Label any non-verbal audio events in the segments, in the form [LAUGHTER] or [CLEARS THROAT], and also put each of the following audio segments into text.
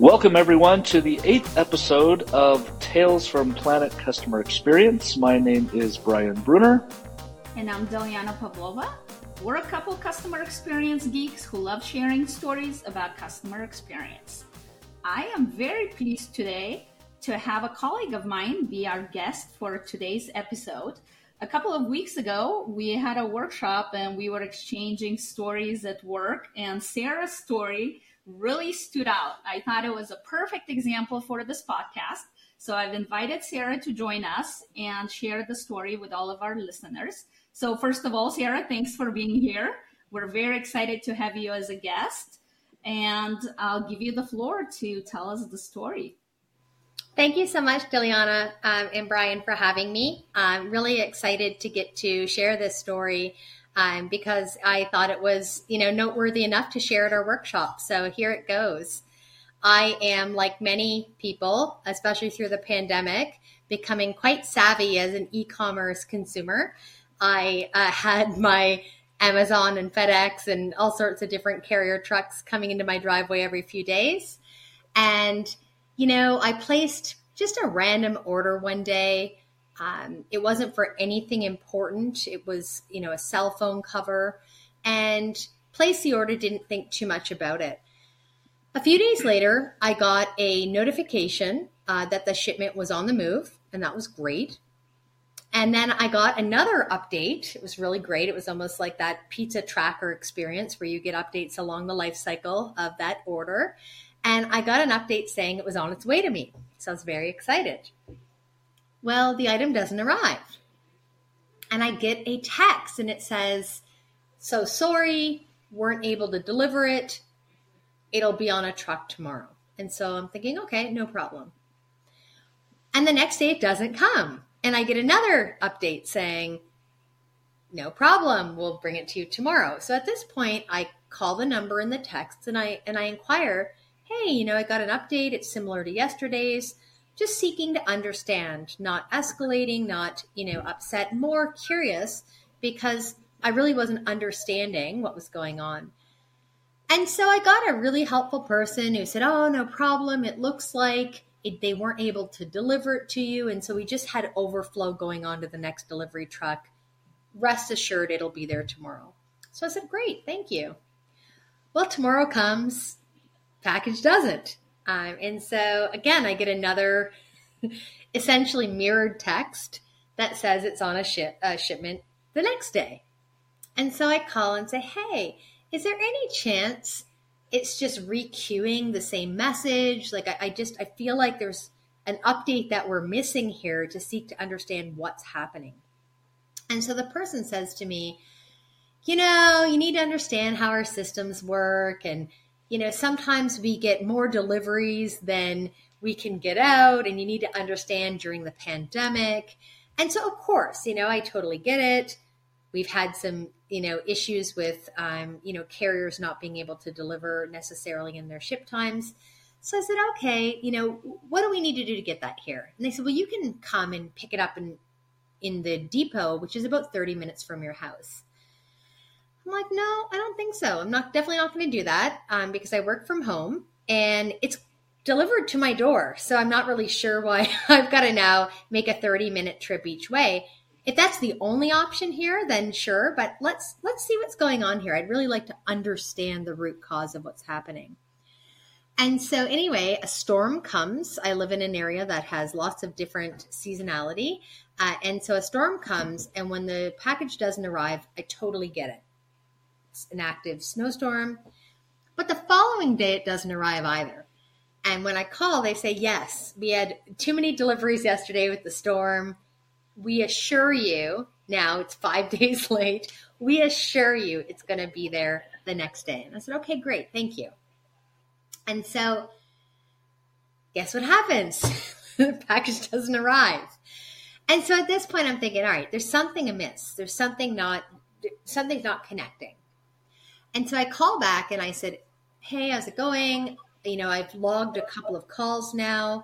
Welcome, everyone, to the eighth episode of Tales from Planet Customer Experience. My name is Brian Bruner. And I'm Deliana Pavlova. We're a couple customer experience geeks who love sharing stories about customer experience. I am very pleased today to have a colleague of mine be our guest for today's episode. A couple of weeks ago, we had a workshop and we were exchanging stories at work, and Sarah's story really stood out. I thought it was a perfect example for this podcast. So I've invited Sarah to join us and share the story with all of our listeners. So, first of all, Sarah, thanks for being here. We're very excited to have you as a guest. And I'll give you the floor to tell us the story. Thank you so much, Diliana um, and Brian, for having me. I'm really excited to get to share this story um, because I thought it was, you know, noteworthy enough to share at our workshop. So here it goes. I am, like many people, especially through the pandemic, becoming quite savvy as an e-commerce consumer. I uh, [LAUGHS] had my Amazon and FedEx and all sorts of different carrier trucks coming into my driveway every few days. And, you know, I placed just a random order one day um, it wasn't for anything important. It was, you know, a cell phone cover and placed the order, didn't think too much about it. A few days later, I got a notification uh, that the shipment was on the move, and that was great. And then I got another update. It was really great. It was almost like that pizza tracker experience where you get updates along the life cycle of that order. And I got an update saying it was on its way to me. So I was very excited. Well, the item doesn't arrive. And I get a text and it says, So sorry, weren't able to deliver it. It'll be on a truck tomorrow. And so I'm thinking, okay, no problem. And the next day it doesn't come. And I get another update saying, no problem, we'll bring it to you tomorrow. So at this point, I call the number in the text and I and I inquire, hey, you know, I got an update. It's similar to yesterday's just seeking to understand, not escalating, not, you know, upset, more curious because I really wasn't understanding what was going on. And so I got a really helpful person who said, Oh, no problem. It looks like it, they weren't able to deliver it to you. And so we just had overflow going on to the next delivery truck. Rest assured, it'll be there tomorrow. So I said, Great, thank you. Well, tomorrow comes, package doesn't. Um, and so again, I get another [LAUGHS] essentially mirrored text that says it's on a, ship, a shipment the next day. And so I call and say, hey, is there any chance it's just requeuing the same message? Like I, I just I feel like there's an update that we're missing here to seek to understand what's happening. And so the person says to me, you know, you need to understand how our systems work and you know, sometimes we get more deliveries than we can get out, and you need to understand during the pandemic. And so, of course, you know, I totally get it. We've had some, you know, issues with, um, you know, carriers not being able to deliver necessarily in their ship times. So I said, okay, you know, what do we need to do to get that here? And they said, well, you can come and pick it up in in the depot, which is about 30 minutes from your house. I'm like, no, I don't think so. I'm not definitely not going to do that um, because I work from home and it's delivered to my door. So I'm not really sure why [LAUGHS] I've got to now make a 30 minute trip each way. If that's the only option here, then sure. But let's let's see what's going on here. I'd really like to understand the root cause of what's happening. And so, anyway, a storm comes. I live in an area that has lots of different seasonality. Uh, and so a storm comes, and when the package doesn't arrive, I totally get it an active snowstorm. But the following day, it doesn't arrive either. And when I call, they say, yes, we had too many deliveries yesterday with the storm. We assure you, now it's five [LAUGHS] days late, we assure you it's going to be there the next day. And I said, okay, great, thank you. And so, guess what happens? [LAUGHS] the package doesn't arrive. And so at this point, I'm thinking, all right, there's something amiss. There's something not, something's not connecting. And so I call back and I said, Hey, how's it going? You know, I've logged a couple of calls now.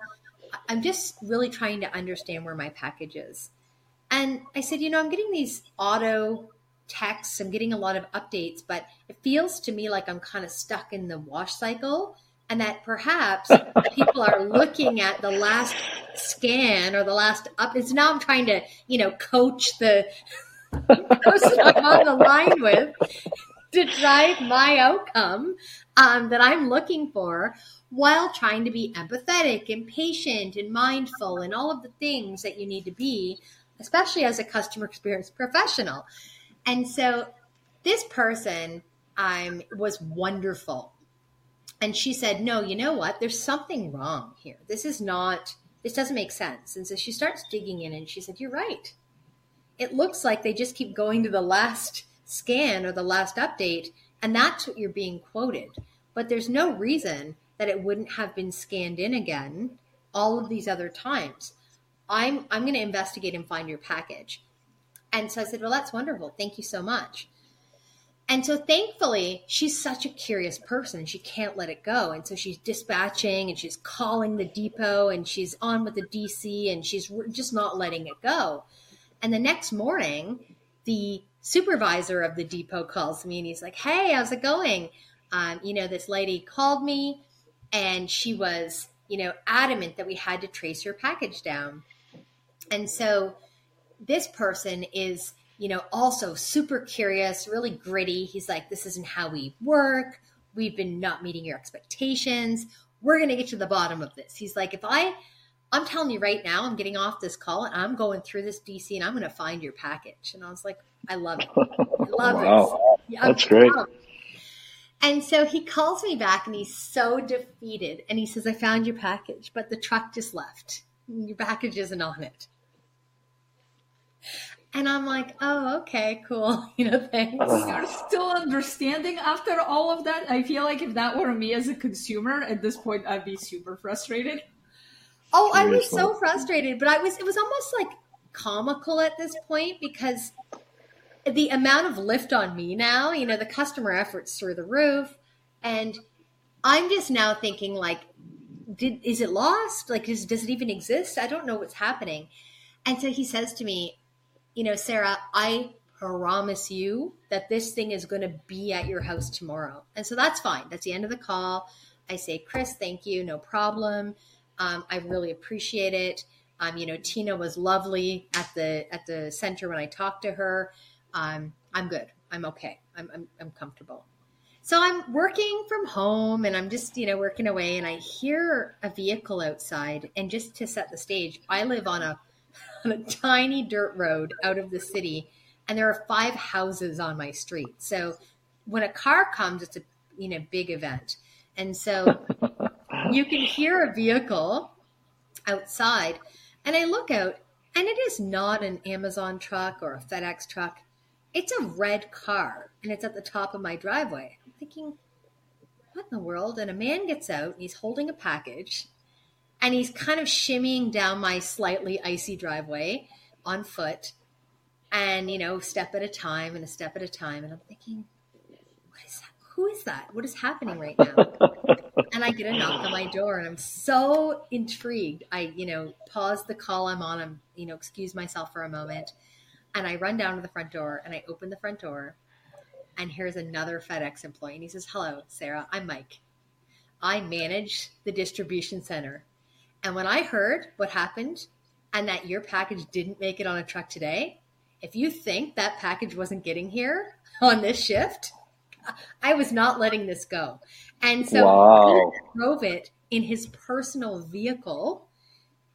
I'm just really trying to understand where my package is. And I said, You know, I'm getting these auto texts, I'm getting a lot of updates, but it feels to me like I'm kind of stuck in the wash cycle and that perhaps [LAUGHS] people are looking at the last scan or the last up. It's now I'm trying to, you know, coach the [LAUGHS] person I'm on the line with to drive my outcome um, that I'm looking for while trying to be empathetic and patient and mindful and all of the things that you need to be, especially as a customer experience professional. And so this person um, was wonderful. And she said, No, you know what? There's something wrong here. This is not, this doesn't make sense. And so she starts digging in and she said, You're right. It looks like they just keep going to the last scan or the last update, and that's what you're being quoted. But there's no reason that it wouldn't have been scanned in again all of these other times. I'm I'm going to investigate and find your package. And so I said, "Well, that's wonderful. Thank you so much." And so thankfully, she's such a curious person. She can't let it go. And so she's dispatching and she's calling the depot and she's on with the DC and she's just not letting it go. And the next morning, the supervisor of the depot calls me and he's like, Hey, how's it going? Um, you know, this lady called me and she was, you know, adamant that we had to trace her package down. And so this person is you know, also super curious, really gritty. He's like, this isn't how we work. We've been not meeting your expectations. We're going to get to the bottom of this. He's like, if I, I'm telling you right now, I'm getting off this call and I'm going through this DC and I'm going to find your package. And I was like, I love it. I [LAUGHS] love wow. it. Yeah, That's great. And so he calls me back and he's so defeated. And he says, I found your package, but the truck just left. Your package isn't on it. And I'm like, oh, okay, cool. [LAUGHS] You know, thanks. Ah. You're still understanding after all of that. I feel like if that were me as a consumer at this point, I'd be super frustrated. Oh, I was so frustrated, but I was, it was almost like comical at this point because the amount of lift on me now, you know, the customer efforts through the roof. And I'm just now thinking like, did, is it lost? Like, is, does it even exist? I don't know what's happening. And so he says to me, you know, Sarah, I promise you that this thing is going to be at your house tomorrow. And so that's fine. That's the end of the call. I say, Chris, thank you. No problem. Um, I really appreciate it. Um, you know, Tina was lovely at the at the center when I talked to her. Um, I'm good. I'm okay. I'm, I'm, I'm comfortable. So I'm working from home and I'm just, you know, working away and I hear a vehicle outside. And just to set the stage, I live on a [LAUGHS] on a tiny dirt road out of the city, and there are five houses on my street. So when a car comes, it's a you know big event, and so [LAUGHS] you can hear a vehicle outside, and I look out, and it is not an Amazon truck or a FedEx truck. It's a red car, and it's at the top of my driveway. I'm thinking, what in the world? And a man gets out, and he's holding a package and he's kind of shimmying down my slightly icy driveway on foot and you know step at a time and a step at a time and i'm thinking what is that? Who is that? What is happening right now? [LAUGHS] And i get a knock on my door and i'm so intrigued. I you know pause the call i'm on. I'm you know excuse myself for a moment and i run down to the front door and i open the front door and here's another fedex employee and he says hello sarah i'm mike i manage the distribution center and when I heard what happened and that your package didn't make it on a truck today, if you think that package wasn't getting here on this shift, I was not letting this go. And so wow. he drove it in his personal vehicle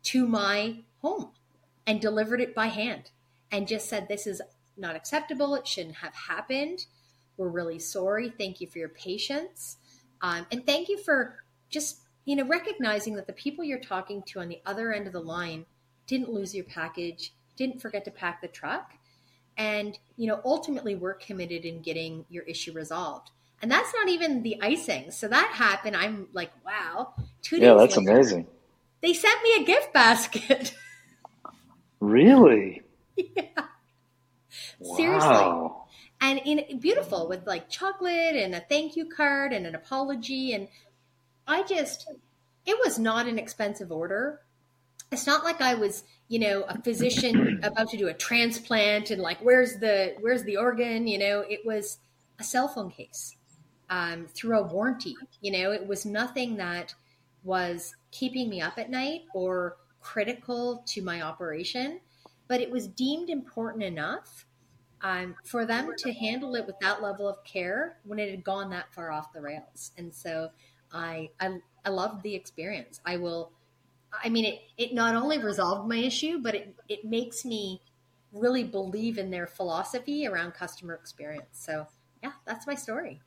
to my home and delivered it by hand and just said, This is not acceptable. It shouldn't have happened. We're really sorry. Thank you for your patience. Um, and thank you for just you know, recognizing that the people you're talking to on the other end of the line didn't lose your package, didn't forget to pack the truck, and you know, ultimately we're committed in getting your issue resolved. And that's not even the icing. So that happened. I'm like, wow. Two days. Yeah, that's later, amazing. They sent me a gift basket. [LAUGHS] really? [LAUGHS] yeah. Wow. Seriously. And in beautiful with like chocolate and a thank you card and an apology and I just, it was not an expensive order. It's not like I was, you know, a physician [CLEARS THROAT] about to do a transplant and like, where's the, where's the organ? You know, it was a cell phone case. um, through a warranty. You know, it was nothing that was keeping me up at night or critical to my operation, but it was deemed important enough um, for them to handle it with that level of care when it had gone that far off the rails. And so I, I, I loved the experience. I will, I mean, it, it not only resolved my issue, but it, it makes me really believe in their philosophy around customer experience. So yeah, that's my story.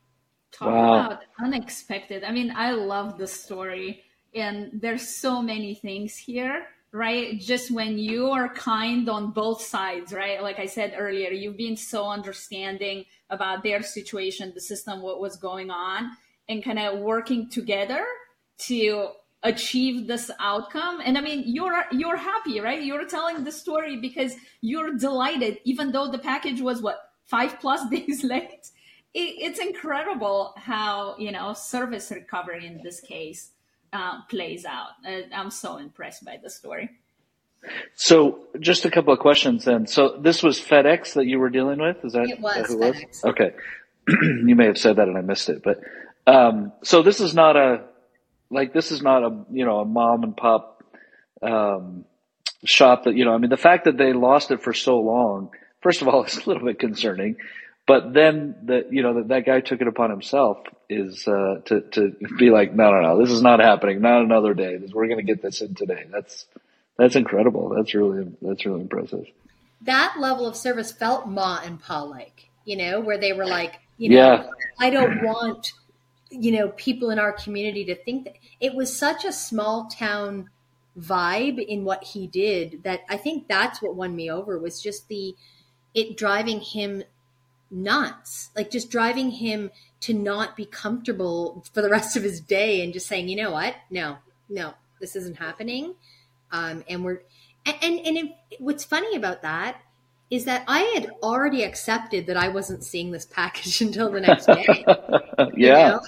Talk wow. about unexpected. I mean, I love the story and there's so many things here right? Just when you are kind on both sides right? Like i said earlier you've been so understanding about their situation the system what was going on and kind of working together to achieve this outcome. And i mean you're you're happy right? You're telling the story because you're delighted even though the package was what five plus [LAUGHS] days late? It, it's incredible how you know service recovery in this case uh, plays out. Uh, I'm so impressed by the story. So, just a couple of questions then. So, this was FedEx that you were dealing with? Is that it was that FedEx? Was? Okay, [CLEARS THROAT] you may have said that and I missed it, but um, so this is not a like this is not a you know a mom and pop um, shop that you know. I mean, the fact that they lost it for so long, first of all, [LAUGHS] is a little bit concerning. But then that you know that that guy took it upon himself is uh, to to be like, no, no, no, this is not happening. Not another day. We're going to get this in today. That's that's incredible. That's really that's really impressive. That level of service felt Ma and Pa like, you know, where they were like, you know, yeah. I don't want you know people in our community to think that it was such a small town vibe in what he did that I think that's what won me over was just the it driving him nuts. Like just driving him to not be comfortable for the rest of his day and just saying, you know what? No, no, this isn't happening. Um, and we're, and, and, and it, what's funny about that is that I had already accepted that I wasn't seeing this package [LAUGHS] until the next day. [LAUGHS] yeah. Know?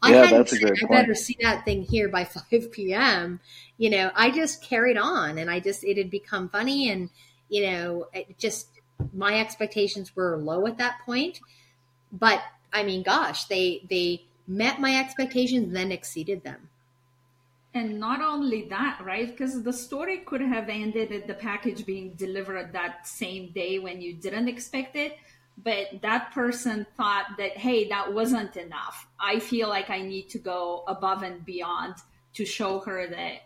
I yeah, that's a great I point. better see that thing here by [LAUGHS] 5 p.m. You know, I just carried on and I just, it had become funny and, you know, it just, my expectations were low at that point. But I mean, gosh, they they met my expectations, then exceeded them. And not only that, right? Because the story could have ended at the package being delivered that same day when you didn't expect it. But that person thought that, hey, that wasn't enough. I feel like I need to go above and beyond to show her that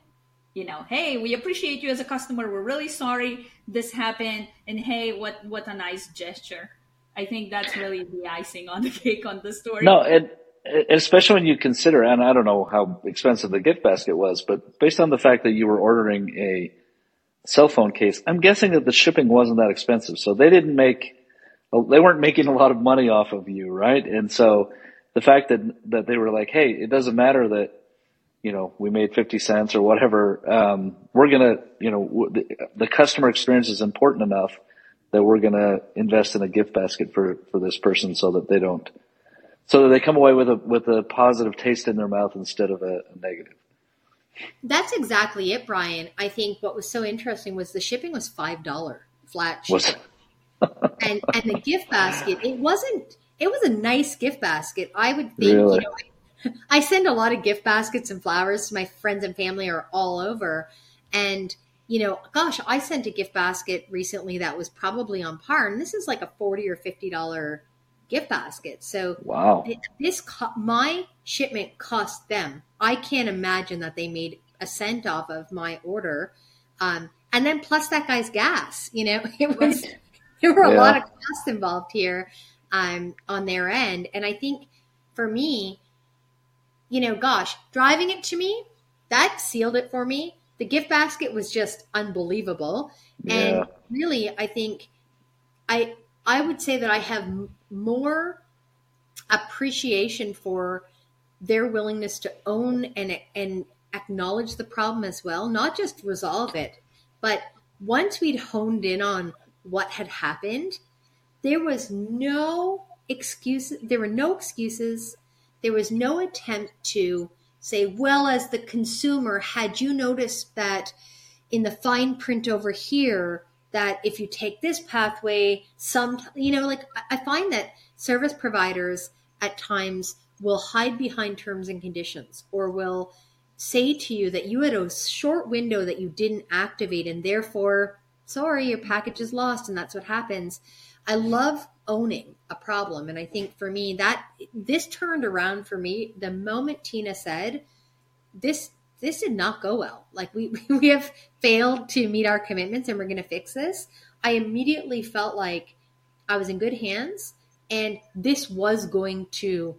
you know, hey, we appreciate you as a customer. We're really sorry this happened, and hey, what what a nice gesture. I think that's really the icing on the [LAUGHS] cake on the story. No, and especially when you consider, and I don't know how expensive the gift basket was, but based on the fact that you were ordering a cell phone case, I'm guessing that the shipping wasn't that expensive. So they didn't make, they weren't making a lot of money off of you, right? And so the fact that, that they were like, hey, it doesn't matter that you know, we made 50 cents or whatever. Um, we're going to, you know, the, the, customer experience is important enough that we're going to invest in a gift basket for, for this person so that they don't, so that they come away with a, with a positive taste in their mouth instead of a, a negative. That's exactly it, Brian. I think what was so interesting was the shipping was $5 flat shipping. and, and the gift basket, it wasn't, it was a nice gift basket. I would think, really? you know, I send a lot of gift baskets and flowers to my friends and family are all over. And, you know, gosh, I sent a gift basket recently that was probably on par. And this is like a 40 or $50 gift basket. So wow, this, co- my shipment cost them. I can't imagine that they made a cent off of my order. Um, and then plus that guy's gas, you know, [LAUGHS] it was, there were a yeah. lot of costs involved here, um, on their end. And I think for me, you know, gosh, driving it to me, that sealed it for me. The gift basket was just unbelievable. Yeah. And really, I think I I would say that I have more appreciation for their willingness to own and and acknowledge the problem as well, not just resolve it, but once we'd honed in on what had happened, there was no excuse there were no excuses there was no attempt to say, well, as the consumer, had you noticed that in the fine print over here, that if you take this pathway, some, you know, like I find that service providers at times will hide behind terms and conditions or will say to you that you had a short window that you didn't activate and therefore sorry your package is lost and that's what happens. I love owning a problem. And i think for me that this turned around for me the moment tina said this this did not go well. Like we [LAUGHS] we have failed to meet our commitments and we're going to fix this. I immediately felt like i was in good hands and this was going to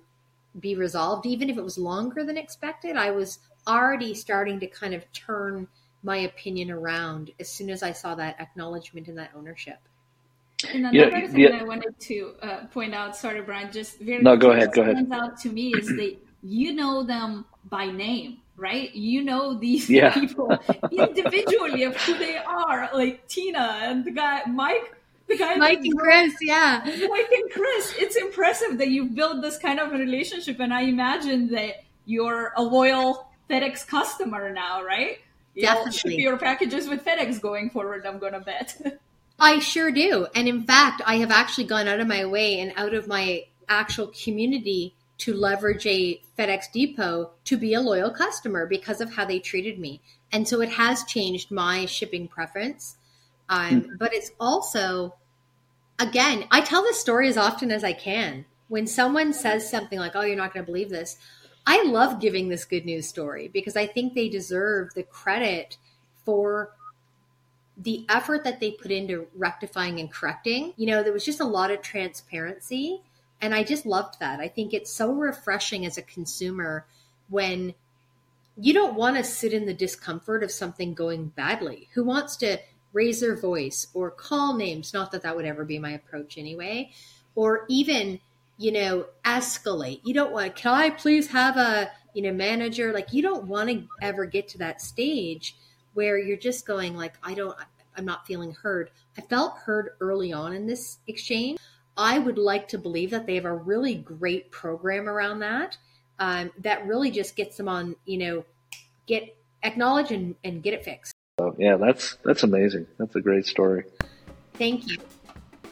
be resolved. Even if it was longer than expected i was already starting to kind of turn my opinion around as soon as I saw that acknowledgement and that ownership. And another yeah, thing yeah. I wanted to uh, point out, sorry, Brian, just very no, go ahead, go ahead. Stands out to me is that you know them by name, right? You know these yeah. [LAUGHS] people individually of who they are, like Tina and the guy Mike. The guy Mike and Chris, yeah. Mike and Chris. It's impressive that you've built this kind of a relationship, and I imagine that you're a loyal FedEx customer now, right? You Definitely. ship your packages with FedEx going forward, I'm going to bet. [LAUGHS] I sure do. And in fact, I have actually gone out of my way and out of my actual community to leverage a FedEx depot to be a loyal customer because of how they treated me. And so it has changed my shipping preference. Um, mm. But it's also, again, I tell this story as often as I can. When someone says something like, oh, you're not going to believe this, I love giving this good news story because I think they deserve the credit for the effort that they put into rectifying and correcting. You know, there was just a lot of transparency. And I just loved that. I think it's so refreshing as a consumer when you don't want to sit in the discomfort of something going badly. Who wants to raise their voice or call names? Not that that would ever be my approach anyway. Or even you know, escalate. You don't want, can I please have a, you know, manager? Like, you don't want to ever get to that stage where you're just going, like, I don't, I'm not feeling heard. I felt heard early on in this exchange. I would like to believe that they have a really great program around that um, that really just gets them on, you know, get acknowledge and, and get it fixed. Oh, yeah, that's that's amazing. That's a great story. Thank you.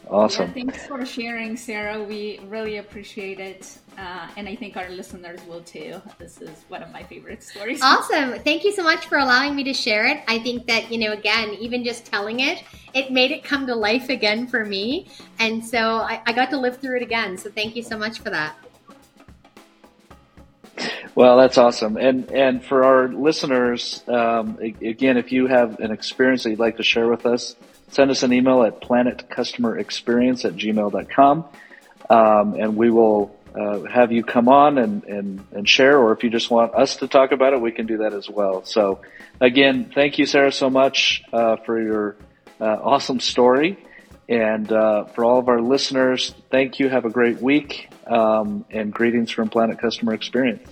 Awesome. Yeah, thanks for sharing, Sarah. We really appreciate it. Uh, and I think our listeners will too. This is one of my favorite stories. Awesome. Thank you so much for allowing me to share it. I think that, you know, again, even just telling it, it made it come to life again for me. And so I, I got to live through it again. So thank you so much for that. Well, that's awesome. And and for our listeners, um, again, if you have an experience that you'd like to share with us, send us an email at planetcustomerexperience at gmail.com. Um, and we will uh, have you come on and, and, and share, or if you just want us to talk about it, we can do that as well. So, again, thank you, Sarah, so much uh, for your uh, awesome story. And uh, for all of our listeners, thank you. Have a great week. Um, and greetings from Planet Customer Experience.